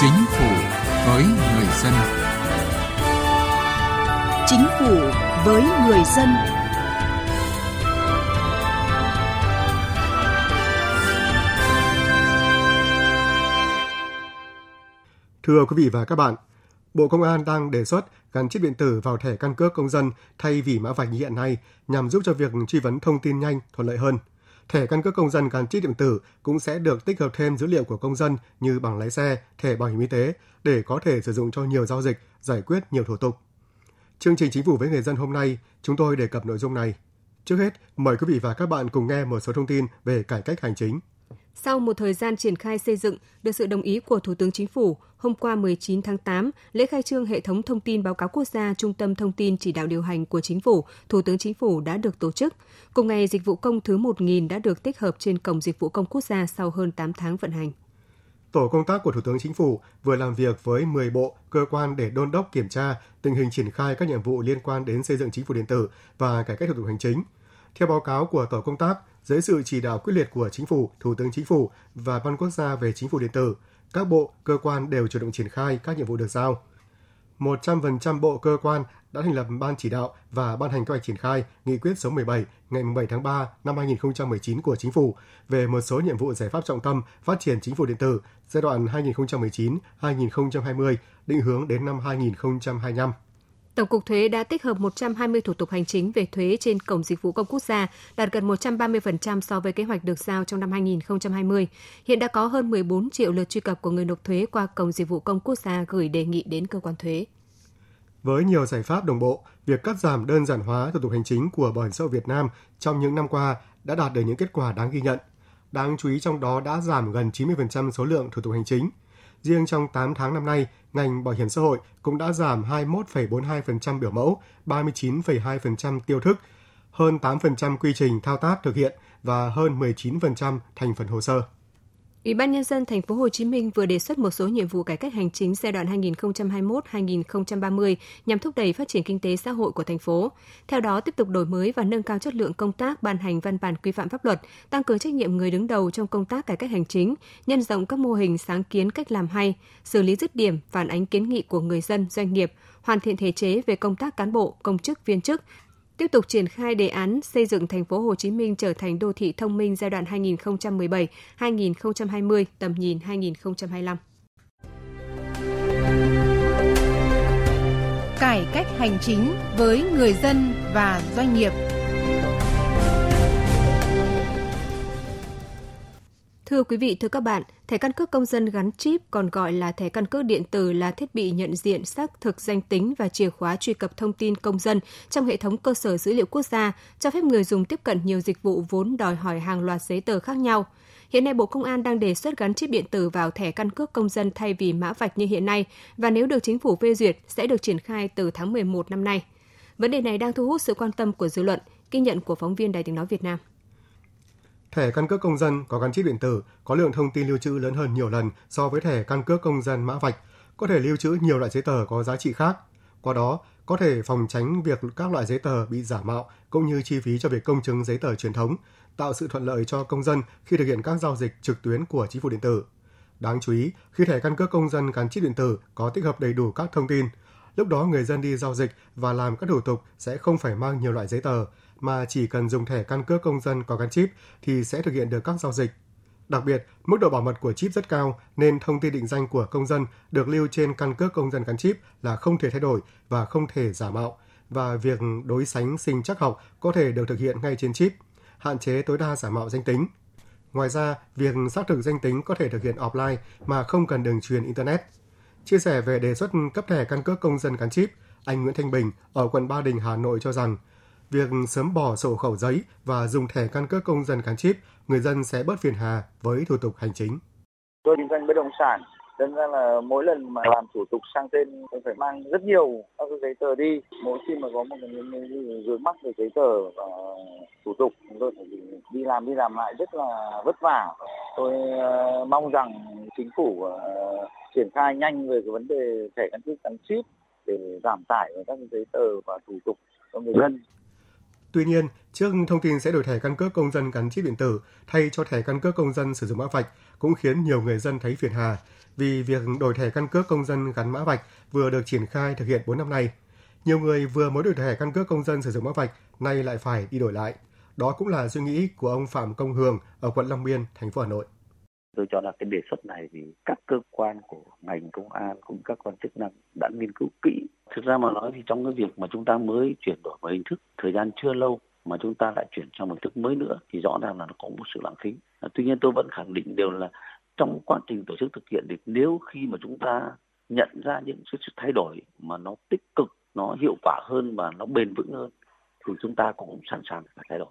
Chính phủ với người dân. Chính phủ với người dân. Thưa quý vị và các bạn, Bộ Công an đang đề xuất gắn chip điện tử vào thẻ căn cước công dân thay vì mã vạch như hiện nay nhằm giúp cho việc truy vấn thông tin nhanh, thuận lợi hơn. Thẻ căn cước công dân gắn chip điện tử cũng sẽ được tích hợp thêm dữ liệu của công dân như bằng lái xe, thẻ bảo hiểm y tế để có thể sử dụng cho nhiều giao dịch, giải quyết nhiều thủ tục. Chương trình Chính phủ với người dân hôm nay, chúng tôi đề cập nội dung này. Trước hết, mời quý vị và các bạn cùng nghe một số thông tin về cải cách hành chính. Sau một thời gian triển khai xây dựng, được sự đồng ý của Thủ tướng Chính phủ, hôm qua 19 tháng 8, lễ khai trương hệ thống thông tin báo cáo quốc gia Trung tâm Thông tin Chỉ đạo điều hành của Chính phủ, Thủ tướng Chính phủ đã được tổ chức. Cùng ngày, dịch vụ công thứ 1.000 đã được tích hợp trên Cổng Dịch vụ Công Quốc gia sau hơn 8 tháng vận hành. Tổ công tác của Thủ tướng Chính phủ vừa làm việc với 10 bộ, cơ quan để đôn đốc kiểm tra tình hình triển khai các nhiệm vụ liên quan đến xây dựng chính phủ điện tử và cải cách thủ tục hành chính. Theo báo cáo của tổ công tác, dưới sự chỉ đạo quyết liệt của Chính phủ, Thủ tướng Chính phủ và Ban Quốc gia về Chính phủ điện tử, các bộ, cơ quan đều chủ động triển khai các nhiệm vụ được giao. 100% bộ cơ quan đã thành lập ban chỉ đạo và ban hành kế hoạch triển khai nghị quyết số 17 ngày 7 tháng 3 năm 2019 của Chính phủ về một số nhiệm vụ giải pháp trọng tâm phát triển chính phủ điện tử giai đoạn 2019-2020 định hướng đến năm 2025. Tổng cục Thuế đã tích hợp 120 thủ tục hành chính về thuế trên Cổng Dịch vụ Công Quốc gia, đạt gần 130% so với kế hoạch được giao trong năm 2020. Hiện đã có hơn 14 triệu lượt truy cập của người nộp thuế qua Cổng Dịch vụ Công Quốc gia gửi đề nghị đến cơ quan thuế. Với nhiều giải pháp đồng bộ, việc cắt giảm đơn giản hóa thủ tục hành chính của Bảo hiểm xã hội Việt Nam trong những năm qua đã đạt được những kết quả đáng ghi nhận. Đáng chú ý trong đó đã giảm gần 90% số lượng thủ tục hành chính. Riêng trong 8 tháng năm nay, ngành bảo hiểm xã hội cũng đã giảm 21,42% biểu mẫu, 39,2% tiêu thức, hơn 8% quy trình thao tác thực hiện và hơn 19% thành phần hồ sơ. Ủy ban nhân dân thành phố Hồ Chí Minh vừa đề xuất một số nhiệm vụ cải cách hành chính giai đoạn 2021-2030 nhằm thúc đẩy phát triển kinh tế xã hội của thành phố. Theo đó, tiếp tục đổi mới và nâng cao chất lượng công tác ban hành văn bản quy phạm pháp luật, tăng cường trách nhiệm người đứng đầu trong công tác cải cách hành chính, nhân rộng các mô hình sáng kiến cách làm hay, xử lý dứt điểm, phản ánh kiến nghị của người dân, doanh nghiệp, hoàn thiện thể chế về công tác cán bộ, công chức viên chức, tiếp tục triển khai đề án xây dựng thành phố Hồ Chí Minh trở thành đô thị thông minh giai đoạn 2017-2020, tầm nhìn 2025. Cải cách hành chính với người dân và doanh nghiệp. Thưa quý vị, thưa các bạn, thẻ căn cước công dân gắn chip còn gọi là thẻ căn cước điện tử là thiết bị nhận diện xác thực danh tính và chìa khóa truy cập thông tin công dân trong hệ thống cơ sở dữ liệu quốc gia, cho phép người dùng tiếp cận nhiều dịch vụ vốn đòi hỏi hàng loạt giấy tờ khác nhau. Hiện nay Bộ Công an đang đề xuất gắn chip điện tử vào thẻ căn cước công dân thay vì mã vạch như hiện nay và nếu được chính phủ phê duyệt sẽ được triển khai từ tháng 11 năm nay. Vấn đề này đang thu hút sự quan tâm của dư luận, ghi nhận của phóng viên Đài tiếng nói Việt Nam. Thẻ căn cước công dân có gắn chip điện tử có lượng thông tin lưu trữ lớn hơn nhiều lần so với thẻ căn cước công dân mã vạch, có thể lưu trữ nhiều loại giấy tờ có giá trị khác. Qua đó, có thể phòng tránh việc các loại giấy tờ bị giả mạo cũng như chi phí cho việc công chứng giấy tờ truyền thống, tạo sự thuận lợi cho công dân khi thực hiện các giao dịch trực tuyến của chính phủ điện tử. Đáng chú ý, khi thẻ căn cước công dân gắn chip điện tử có tích hợp đầy đủ các thông tin, lúc đó người dân đi giao dịch và làm các thủ tục sẽ không phải mang nhiều loại giấy tờ, mà chỉ cần dùng thẻ căn cước công dân có gắn chip thì sẽ thực hiện được các giao dịch. Đặc biệt, mức độ bảo mật của chip rất cao nên thông tin định danh của công dân được lưu trên căn cước công dân gắn chip là không thể thay đổi và không thể giả mạo và việc đối sánh sinh chắc học có thể được thực hiện ngay trên chip, hạn chế tối đa giả mạo danh tính. Ngoài ra, việc xác thực danh tính có thể thực hiện offline mà không cần đường truyền Internet. Chia sẻ về đề xuất cấp thẻ căn cước công dân gắn chip, anh Nguyễn Thanh Bình ở quận Ba Đình, Hà Nội cho rằng việc sớm bỏ sổ khẩu giấy và dùng thẻ căn cước công dân gắn chip, người dân sẽ bớt phiền hà với thủ tục hành chính. Tôi kinh doanh bất động sản, nên ra là mỗi lần mà làm thủ tục sang tên tôi phải mang rất nhiều các cái giấy tờ đi. Mỗi khi mà có một cái vướng mắc về giấy tờ và thủ tục tôi phải đi làm đi làm lại rất là vất vả. Tôi uh, mong rằng chính phủ uh, triển khai nhanh về cái vấn đề thẻ căn cước gắn chip để giảm tải các giấy tờ và thủ tục cho người dân. Tuy nhiên, trước thông tin sẽ đổi thẻ căn cước công dân gắn chip điện tử thay cho thẻ căn cước công dân sử dụng mã vạch cũng khiến nhiều người dân thấy phiền hà vì việc đổi thẻ căn cước công dân gắn mã vạch vừa được triển khai thực hiện 4 năm nay. Nhiều người vừa mới đổi thẻ căn cước công dân sử dụng mã vạch, nay lại phải đi đổi lại. Đó cũng là suy nghĩ của ông Phạm Công Hường ở quận Long Biên, thành phố Hà Nội. Tôi cho là cái đề xuất này thì các cơ quan của ngành công an cũng các quan chức năng đã nghiên cứu kỹ. Thực ra mà nói thì trong cái việc mà chúng ta mới chuyển đổi một hình thức thời gian chưa lâu mà chúng ta lại chuyển sang một hình thức mới nữa thì rõ ràng là nó có một sự lãng phí. À, tuy nhiên tôi vẫn khẳng định điều là trong quá trình tổ chức thực hiện thì nếu khi mà chúng ta nhận ra những sự thay đổi mà nó tích cực, nó hiệu quả hơn và nó bền vững hơn thì chúng ta cũng sẵn sàng phải thay đổi.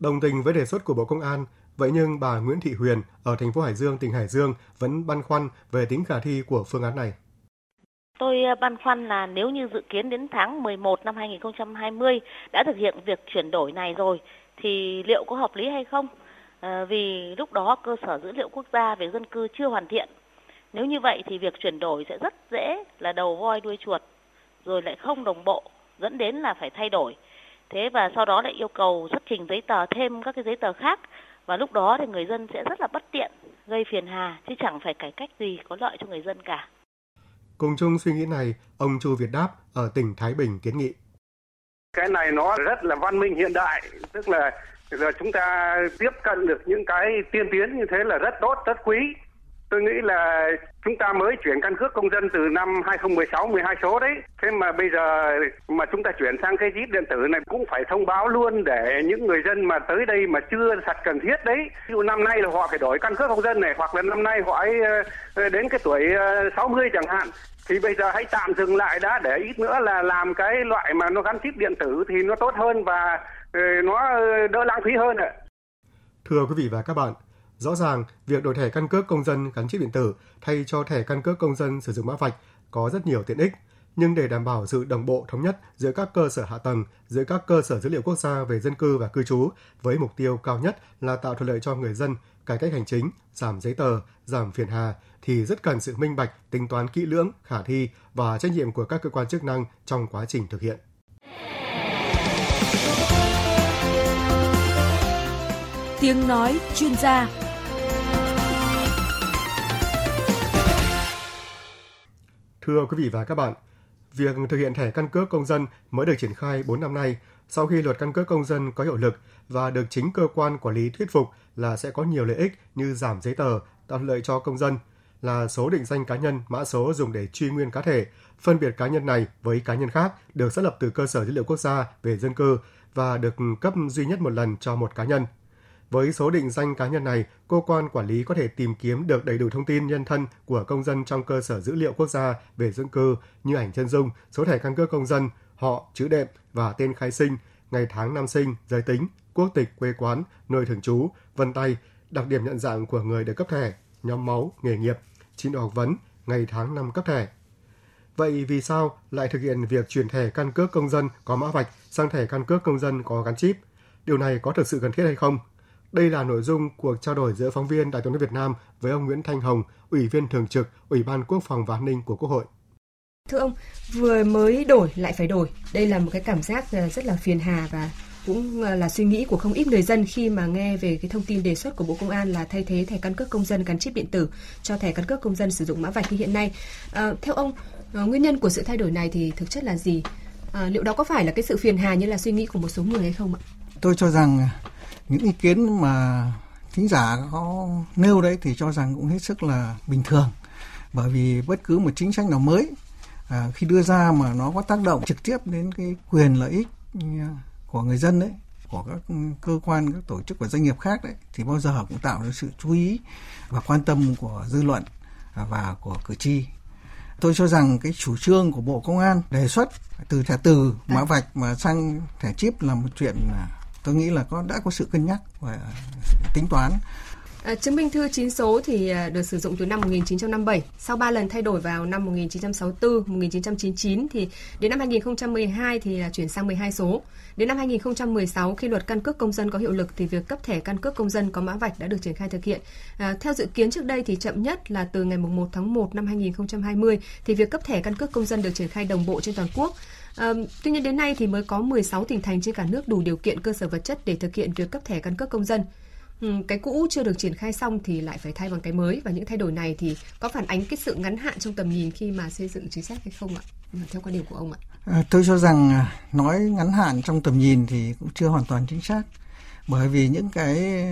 Đồng tình với đề xuất của Bộ Công an, vậy nhưng bà Nguyễn Thị Huyền ở thành phố Hải Dương, tỉnh Hải Dương vẫn băn khoăn về tính khả thi của phương án này. Tôi à, băn khoăn là nếu như dự kiến đến tháng 11 năm 2020 đã thực hiện việc chuyển đổi này rồi thì liệu có hợp lý hay không? À, vì lúc đó cơ sở dữ liệu quốc gia về dân cư chưa hoàn thiện. Nếu như vậy thì việc chuyển đổi sẽ rất dễ là đầu voi đuôi chuột rồi lại không đồng bộ dẫn đến là phải thay đổi. Thế và sau đó lại yêu cầu xuất trình giấy tờ thêm các cái giấy tờ khác và lúc đó thì người dân sẽ rất là bất tiện, gây phiền hà chứ chẳng phải cải cách gì có lợi cho người dân cả. Cùng chung suy nghĩ này, ông Chu Việt Đáp ở tỉnh Thái Bình kiến nghị. Cái này nó rất là văn minh hiện đại, tức là giờ chúng ta tiếp cận được những cái tiên tiến như thế là rất tốt, rất quý. Tôi nghĩ là chúng ta mới chuyển căn cước công dân từ năm 2016 12 số đấy. Thế mà bây giờ mà chúng ta chuyển sang cái chip điện tử này cũng phải thông báo luôn để những người dân mà tới đây mà chưa thật cần thiết đấy. Ví dụ năm nay là họ phải đổi căn cước công dân này hoặc là năm nay họ ấy ờ, ờ, đến cái tuổi ờ, 60 chẳng hạn thì bây giờ hãy tạm dừng lại đã để ít nữa là làm cái loại mà nó gắn chip điện tử thì nó tốt hơn và nó đỡ lãng phí hơn ạ. Thưa quý vị và các bạn, Rõ ràng, việc đổi thẻ căn cước công dân gắn chip điện tử thay cho thẻ căn cước công dân sử dụng mã vạch có rất nhiều tiện ích, nhưng để đảm bảo sự đồng bộ thống nhất giữa các cơ sở hạ tầng, giữa các cơ sở dữ liệu quốc gia về dân cư và cư trú với mục tiêu cao nhất là tạo thuận lợi cho người dân, cải cách hành chính, giảm giấy tờ, giảm phiền hà thì rất cần sự minh bạch, tính toán kỹ lưỡng, khả thi và trách nhiệm của các cơ quan chức năng trong quá trình thực hiện. Tiếng nói chuyên gia Thưa quý vị và các bạn, việc thực hiện thẻ căn cước công dân mới được triển khai 4 năm nay sau khi luật căn cước công dân có hiệu lực và được chính cơ quan quản lý thuyết phục là sẽ có nhiều lợi ích như giảm giấy tờ, tạo lợi cho công dân, là số định danh cá nhân, mã số dùng để truy nguyên cá thể, phân biệt cá nhân này với cá nhân khác được xác lập từ cơ sở dữ liệu quốc gia về dân cư và được cấp duy nhất một lần cho một cá nhân. Với số định danh cá nhân này, cơ quan quản lý có thể tìm kiếm được đầy đủ thông tin nhân thân của công dân trong cơ sở dữ liệu quốc gia về dân cư như ảnh chân dung, số thẻ căn cước công dân, họ, chữ đệm và tên khai sinh, ngày tháng năm sinh, giới tính, quốc tịch, quê quán, nơi thường trú, vân tay, đặc điểm nhận dạng của người được cấp thẻ, nhóm máu, nghề nghiệp, trình độ học vấn, ngày tháng năm cấp thẻ. Vậy vì sao lại thực hiện việc chuyển thẻ căn cước công dân có mã vạch sang thẻ căn cước công dân có gắn chip? Điều này có thực sự cần thiết hay không? Đây là nội dung cuộc trao đổi giữa phóng viên Đài tiếng nói Việt Nam với ông Nguyễn Thanh Hồng, Ủy viên thường trực Ủy ban Quốc phòng và An ninh của Quốc hội. Thưa ông, vừa mới đổi lại phải đổi. Đây là một cái cảm giác ờ, rất là phiền hà và cũng ờ, là suy nghĩ của không ít người dân khi mà nghe về cái thông tin đề xuất của Bộ Công an là thay thế thẻ căn cước công dân gắn chip điện tử cho thẻ căn cước công dân sử dụng mã vạch như hiện nay. À, theo ông, nguyên nhân của sự thay đổi này thì thực chất là gì? À, liệu đó có phải là cái sự phiền hà như là suy nghĩ của một số người hay không ạ? Tôi cho rằng những ý kiến mà thính giả có nêu đấy thì cho rằng cũng hết sức là bình thường. Bởi vì bất cứ một chính sách nào mới à, khi đưa ra mà nó có tác động trực tiếp đến cái quyền lợi ích à, của người dân đấy của các cơ quan các tổ chức và doanh nghiệp khác đấy thì bao giờ cũng tạo ra sự chú ý và quan tâm của dư luận và của cử tri. Tôi cho rằng cái chủ trương của bộ công an đề xuất từ thẻ từ mã vạch mà sang thẻ chip là một chuyện à, tôi nghĩ là có đã có sự cân nhắc và tính toán À, chứng minh thư 9 số thì à, được sử dụng từ năm 1957, sau 3 lần thay đổi vào năm 1964, 1999 thì đến năm 2012 thì à, chuyển sang 12 số. Đến năm 2016 khi luật căn cước công dân có hiệu lực thì việc cấp thẻ căn cước công dân có mã vạch đã được triển khai thực hiện. À, theo dự kiến trước đây thì chậm nhất là từ ngày 1 tháng 1 năm 2020 thì việc cấp thẻ căn cước công dân được triển khai đồng bộ trên toàn quốc. À, tuy nhiên đến nay thì mới có 16 tỉnh thành trên cả nước đủ điều kiện cơ sở vật chất để thực hiện việc cấp thẻ căn cước công dân. Ừ, cái cũ chưa được triển khai xong thì lại phải thay bằng cái mới và những thay đổi này thì có phản ánh cái sự ngắn hạn trong tầm nhìn khi mà xây dựng chính sách hay không ạ? Ừ, theo quan điểm của ông ạ. À, tôi cho rằng à, nói ngắn hạn trong tầm nhìn thì cũng chưa hoàn toàn chính xác bởi vì những cái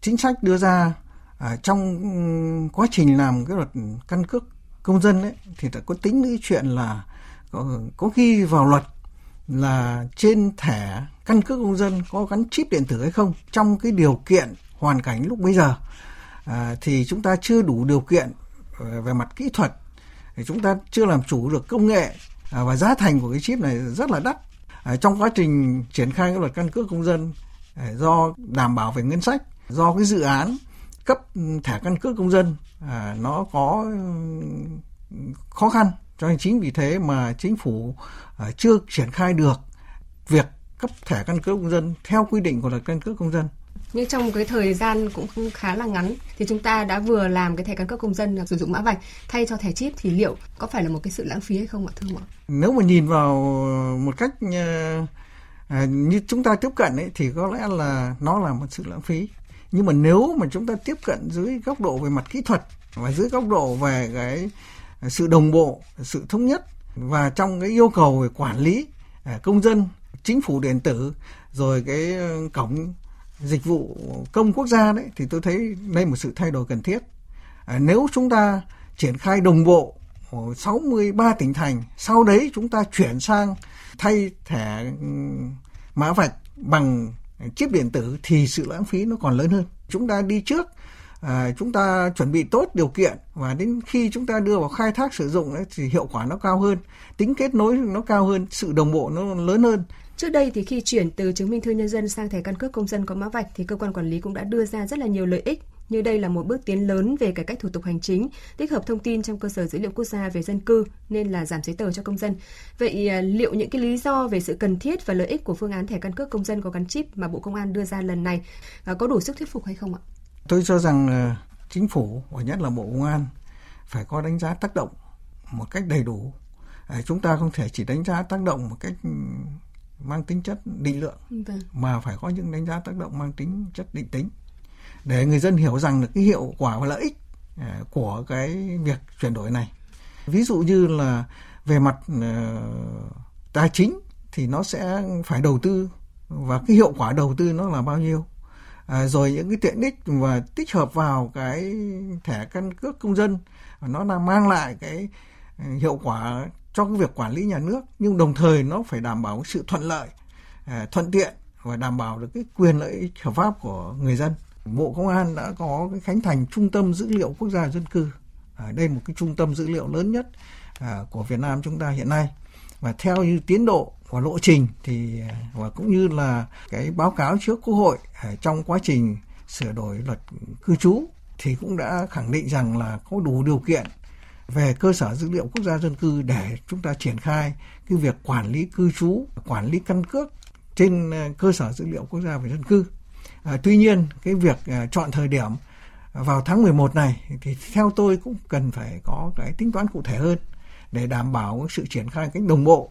chính sách đưa ra ở trong ừ, quá trình làm cái luật căn cước công dân ấy thì đã có tính cái chuyện là có, có ghi vào luật là trên thẻ căn cước công dân có gắn chip điện tử hay không trong cái điều kiện hoàn cảnh lúc bây giờ. À, thì chúng ta chưa đủ điều kiện à, về mặt kỹ thuật thì chúng ta chưa làm chủ được công nghệ à, và giá thành của cái chip này rất là đắt. À, trong quá trình triển khai cái luật căn cước công dân à, do đảm bảo về ngân sách do cái dự án cấp thẻ căn cước công dân à, nó có ừ, khó khăn cho nên chính vì thế mà chính phủ à, chưa triển khai được việc cấp thẻ căn cước công dân theo quy định của luật căn cước công dân nhưng trong cái thời gian cũng khá là ngắn thì chúng ta đã vừa làm cái thẻ căn cước công dân là sử dụng mã vạch thay cho thẻ chip thì liệu có phải là một cái sự lãng phí hay không ạ thưa ông ạ? Nếu mà nhìn vào một cách à, như chúng ta tiếp cận ấy thì có lẽ là nó là một sự lãng phí. Nhưng mà nếu mà chúng ta tiếp cận dưới góc độ về mặt kỹ thuật và dưới góc độ về cái sự đồng bộ, sự thống nhất và trong cái yêu cầu về quản lý à, công dân, chính phủ điện tử rồi cái ờ, cổng dịch vụ công quốc gia đấy thì tôi thấy đây một sự thay đổi cần thiết. À, nếu chúng ta triển khai đồng bộ 63 tỉnh thành, sau đấy chúng ta chuyển sang thay thẻ mã vạch bằng chip điện tử thì sự lãng phí nó còn lớn hơn. Chúng ta đi trước à, chúng ta chuẩn bị tốt điều kiện và đến khi chúng ta đưa vào khai thác sử dụng ấy, thì hiệu quả nó cao hơn tính kết nối nó cao hơn sự đồng bộ nó lớn hơn Trước đây thì khi chuyển từ chứng minh thư nhân dân sang thẻ căn cước công dân có mã vạch thì cơ quan quản lý cũng đã đưa ra rất là nhiều lợi ích như đây là một bước tiến lớn về cải cách thủ tục hành chính, tích hợp thông tin trong cơ sở dữ liệu quốc gia về dân cư nên là giảm giấy tờ cho công dân. Vậy à, liệu những cái lý do về sự cần thiết và lợi ích của phương án thẻ căn cước công dân có gắn chip mà Bộ Công an đưa ra lần này à, có đủ sức thuyết phục hay không ạ? Tôi cho rằng à, chính phủ và nhất là Bộ Công an phải có đánh giá tác động một cách đầy đủ. Chúng ta không thể chỉ đánh giá tác động một cách mang tính chất định lượng vâng. mà phải có những đánh giá tác động mang tính chất định tính để người dân hiểu rằng được cái hiệu quả và lợi ích à, của cái việc chuyển đổi này ví dụ như là về mặt uh, tài chính thì nó sẽ phải đầu tư và cái hiệu quả đầu tư nó là bao nhiêu à, rồi những cái tiện ích và tích hợp vào cái thẻ căn cước công dân nó là mang lại cái ừ, hiệu quả cho cái việc quản lý nhà nước nhưng đồng thời nó phải đảm bảo sự thuận lợi à, thuận tiện và đảm bảo được cái quyền lợi ích hợp pháp của người dân. Bộ công an đã có cái khánh thành trung tâm dữ liệu quốc gia dân cư. À, đây là một cái trung tâm dữ liệu lớn nhất à, của việt nam chúng ta hiện nay. Và theo như tiến độ và lộ trình thì ờ, và cũng như là cái báo cáo trước quốc hội ờ, trong quá trình sửa đổi luật cư trú thì cũng đã khẳng định rằng là có đủ điều kiện về cơ sở dữ liệu quốc gia dân cư để chúng ta triển khai cái việc quản lý cư trú, quản lý căn cước trên ờ, cơ sở dữ liệu quốc gia về dân cư. À, tuy nhiên cái việc à, chọn thời điểm vào tháng 11 này thì theo tôi cũng cần phải có cái tính toán cụ thể hơn để đảm bảo sự triển khai cách đồng bộ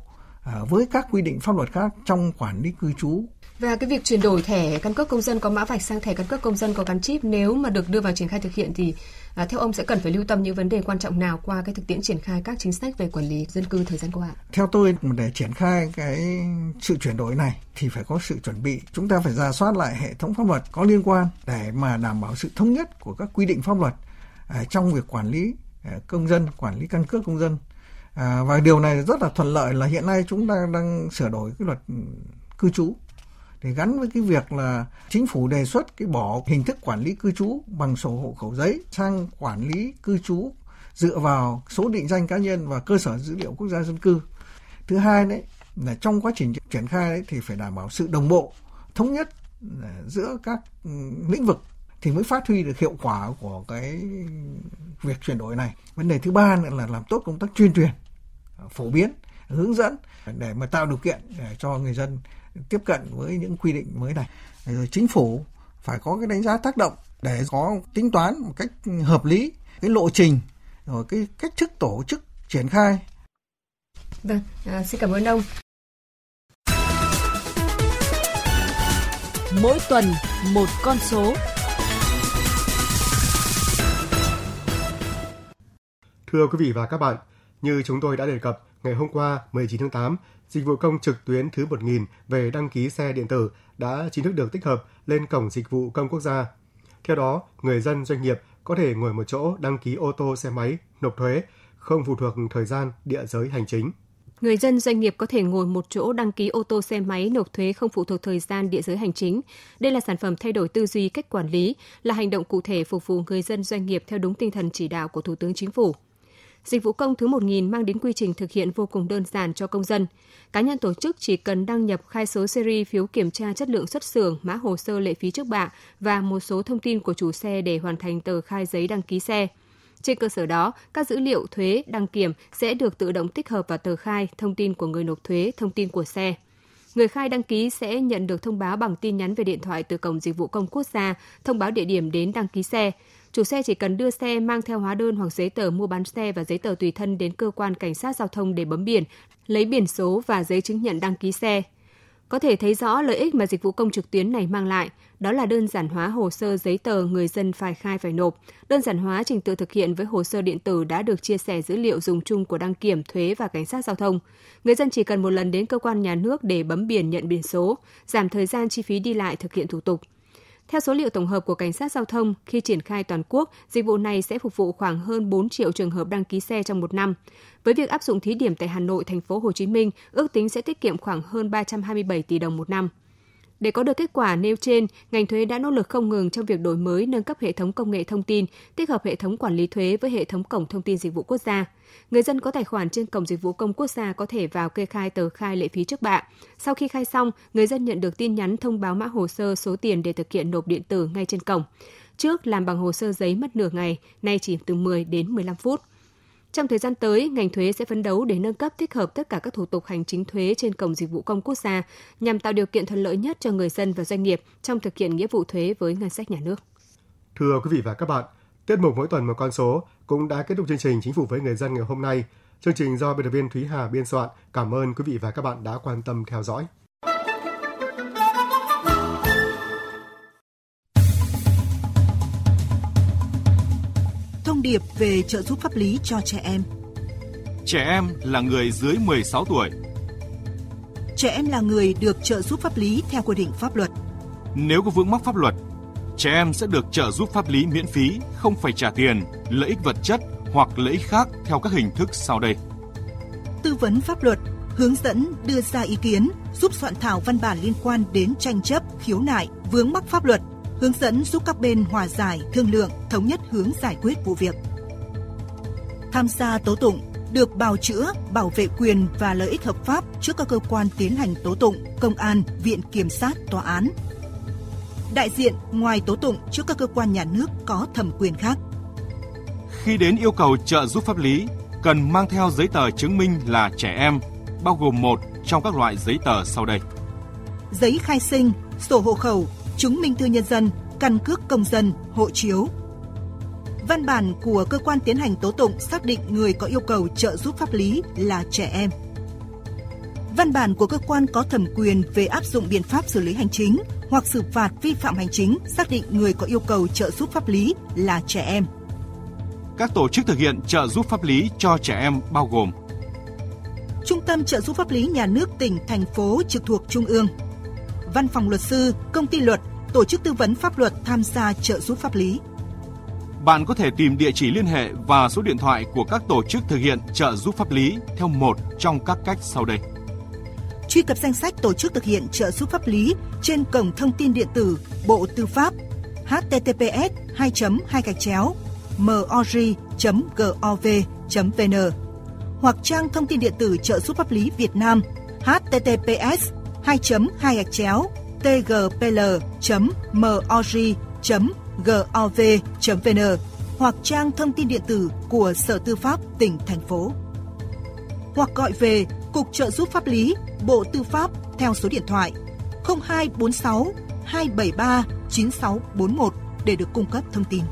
với các quy định pháp luật khác trong quản lý cư trú và cái việc chuyển đổi thẻ căn cước công dân có mã vạch sang thẻ căn cước công dân có gắn chip nếu mà được đưa vào triển khai thực hiện thì à, theo ông sẽ cần phải lưu tâm những vấn đề quan trọng nào qua cái thực tiễn triển khai các chính sách về quản lý dân cư thời gian qua? Theo tôi để triển khai cái sự chuyển đổi này thì phải có sự chuẩn bị. Chúng ta phải ra soát lại hệ thống pháp luật có liên quan để mà đảm bảo sự thống nhất của các quy định pháp luật à, trong việc quản lý à, công dân, quản lý căn cước công dân. À, và điều này rất là thuận lợi là hiện nay chúng ta đang sửa đổi cái luật cư trú để gắn với cái việc là chính phủ đề xuất cái bỏ hình thức quản lý cư trú bằng sổ hộ khẩu giấy sang quản lý cư trú dựa vào số định danh cá nhân và cơ sở dữ liệu quốc gia dân cư. Thứ hai đấy là trong quá trình triển khai đấy thì phải đảm bảo sự đồng bộ, thống nhất à, giữa các ừ, lĩnh vực thì mới phát huy được hiệu quả của cái việc chuyển đổi này. Vấn đề thứ ba nữa là làm tốt công tác tuyên truyền, phổ biến, hướng dẫn để mà tạo điều kiện để cho người dân tiếp cận với những quy định mới này rồi chính phủ phải có cái đánh giá tác động để có tính toán một cách hợp lý cái lộ trình rồi cái cách thức tổ chức triển khai Vâng, à, xin cảm ơn ông. Mỗi tuần một con số. Thưa quý vị và các bạn, như chúng tôi đã đề cập, ngày hôm qua 19 tháng 8, dịch vụ công trực tuyến thứ 1000 về đăng ký xe điện tử đã chính thức được tích hợp lên cổng dịch vụ công quốc gia. Theo đó, người dân doanh nghiệp có thể ngồi một chỗ đăng ký ô tô xe máy, nộp thuế, không phụ thuộc thời gian, địa giới hành chính. Người dân doanh nghiệp có thể ngồi một chỗ đăng ký ô tô xe máy nộp thuế không phụ thuộc thời gian địa giới hành chính. Đây là sản phẩm thay đổi tư duy cách quản lý, là hành động cụ thể phục vụ người dân doanh nghiệp theo đúng tinh thần chỉ đạo của Thủ tướng Chính phủ. Dịch vụ công thứ 1000 mang đến quy trình thực hiện vô cùng đơn giản cho công dân. Cá nhân tổ chức chỉ cần đăng nhập khai số seri phiếu kiểm tra chất lượng xuất xưởng, mã hồ sơ lệ phí trước bạ và một số thông tin của chủ xe để hoàn thành tờ khai giấy đăng ký xe. Trên cơ sở đó, các dữ liệu thuế, đăng kiểm sẽ được tự động tích hợp vào tờ khai, thông tin của người nộp thuế, thông tin của xe. Người khai đăng ký sẽ nhận được thông báo bằng tin nhắn về điện thoại từ Cổng Dịch vụ Công Quốc gia, thông báo địa điểm đến đăng ký xe. Chủ xe chỉ cần đưa xe mang theo hóa đơn hoặc giấy tờ mua bán xe và giấy tờ tùy thân đến cơ quan cảnh sát giao thông để bấm biển, lấy biển số và giấy chứng nhận đăng ký xe. Có thể thấy rõ lợi ích mà dịch vụ công trực tuyến này mang lại, đó là đơn giản hóa hồ sơ giấy tờ người dân phải khai phải nộp, đơn giản hóa trình tự thực hiện với hồ sơ điện tử đã được chia sẻ dữ liệu dùng chung của đăng kiểm, thuế và cảnh sát giao thông. Người dân chỉ cần một lần đến cơ quan nhà nước để bấm biển nhận biển số, giảm thời gian chi phí đi lại thực hiện thủ tục. Theo số liệu tổng hợp của Cảnh sát Giao thông, khi triển khai toàn quốc, dịch vụ này sẽ phục vụ khoảng hơn 4 triệu trường hợp đăng ký xe trong một năm. Với việc áp dụng thí điểm tại Hà Nội, thành phố Hồ Chí Minh, ước tính sẽ tiết kiệm khoảng hơn 327 tỷ đồng một năm. Để có được kết quả nêu trên, ngành thuế đã nỗ lực không ngừng trong việc đổi mới nâng cấp hệ thống công nghệ thông tin, tích hợp hệ thống quản lý thuế với hệ thống cổng thông tin dịch vụ quốc gia. Người dân có tài khoản trên cổng dịch vụ công quốc gia có thể vào kê khai tờ khai lệ phí trước bạ. Sau khi khai xong, người dân nhận được tin nhắn thông báo mã hồ sơ số tiền để thực hiện nộp điện tử ngay trên cổng. Trước làm bằng hồ sơ giấy mất nửa ngày, nay chỉ từ 10 đến 15 phút. Trong thời gian tới, ngành thuế sẽ phấn đấu để nâng cấp tích hợp tất cả các thủ tục hành chính thuế trên cổng dịch vụ công quốc gia nhằm tạo điều kiện thuận lợi nhất cho người dân và doanh nghiệp trong thực hiện nghĩa vụ thuế với ngân sách nhà nước. Thưa quý vị và các bạn, tiết mục mỗi tuần một con số cũng đã kết thúc chương trình Chính phủ với người dân ngày hôm nay. Chương trình do biên tập viên Thúy Hà biên soạn. Cảm ơn quý vị và các bạn đã quan tâm theo dõi. Điệp về trợ giúp pháp lý cho trẻ em. Trẻ em là người dưới 16 tuổi. Trẻ em là người được trợ giúp pháp lý theo quy định pháp luật. Nếu có vướng mắc pháp luật, trẻ em sẽ được trợ giúp pháp lý miễn phí, không phải trả tiền, lợi ích vật chất hoặc lợi ích khác theo các hình thức sau đây. Tư vấn pháp luật, hướng dẫn đưa ra ý kiến, giúp soạn thảo văn bản liên quan đến tranh chấp, khiếu nại, vướng mắc pháp luật, hướng dẫn giúp các bên hòa giải, thương lượng, thống nhất hướng giải quyết vụ việc. Tham gia tố tụng, được bào chữa, bảo vệ quyền và lợi ích hợp pháp trước các cơ quan tiến hành tố tụng, công an, viện kiểm sát, tòa án. Đại diện ngoài tố tụng trước các cơ quan nhà nước có thẩm quyền khác. Khi đến yêu cầu trợ giúp pháp lý, cần mang theo giấy tờ chứng minh là trẻ em, bao gồm một trong các loại giấy tờ sau đây. Giấy khai sinh, sổ hộ khẩu, chứng minh thư nhân dân, căn cước công dân, hộ chiếu. Văn bản của cơ quan tiến hành tố tụng xác định người có yêu cầu trợ giúp pháp lý là trẻ em. Văn bản của cơ quan có thẩm quyền về áp dụng biện pháp xử lý hành chính hoặc xử phạt vi phạm hành chính xác định người có yêu cầu trợ giúp pháp lý là trẻ em. Các tổ chức thực hiện trợ giúp pháp lý cho trẻ em bao gồm Trung tâm trợ giúp pháp lý nhà nước tỉnh, thành phố trực thuộc Trung ương, Văn phòng luật sư, công ty luật, tổ chức tư vấn pháp luật tham gia trợ giúp pháp lý. Bạn có thể tìm địa chỉ liên hệ và số điện thoại của các tổ chức thực hiện trợ giúp pháp lý theo một trong các cách sau đây. Truy cập danh sách tổ chức thực hiện trợ giúp pháp lý trên cổng thông tin điện tử Bộ Tư pháp https 2 2 gạch chéo mori.gov.vn hoặc trang thông tin điện tử trợ giúp pháp lý Việt Nam https 2 2 gạch chéo tgpl.morg.gov.vn hoặc trang thông tin điện tử của Sở Tư pháp tỉnh, thành phố. Hoặc gọi về Cục Trợ giúp pháp lý, Bộ Tư pháp theo số điện thoại 0246 273 9641 để được cung cấp thông tin.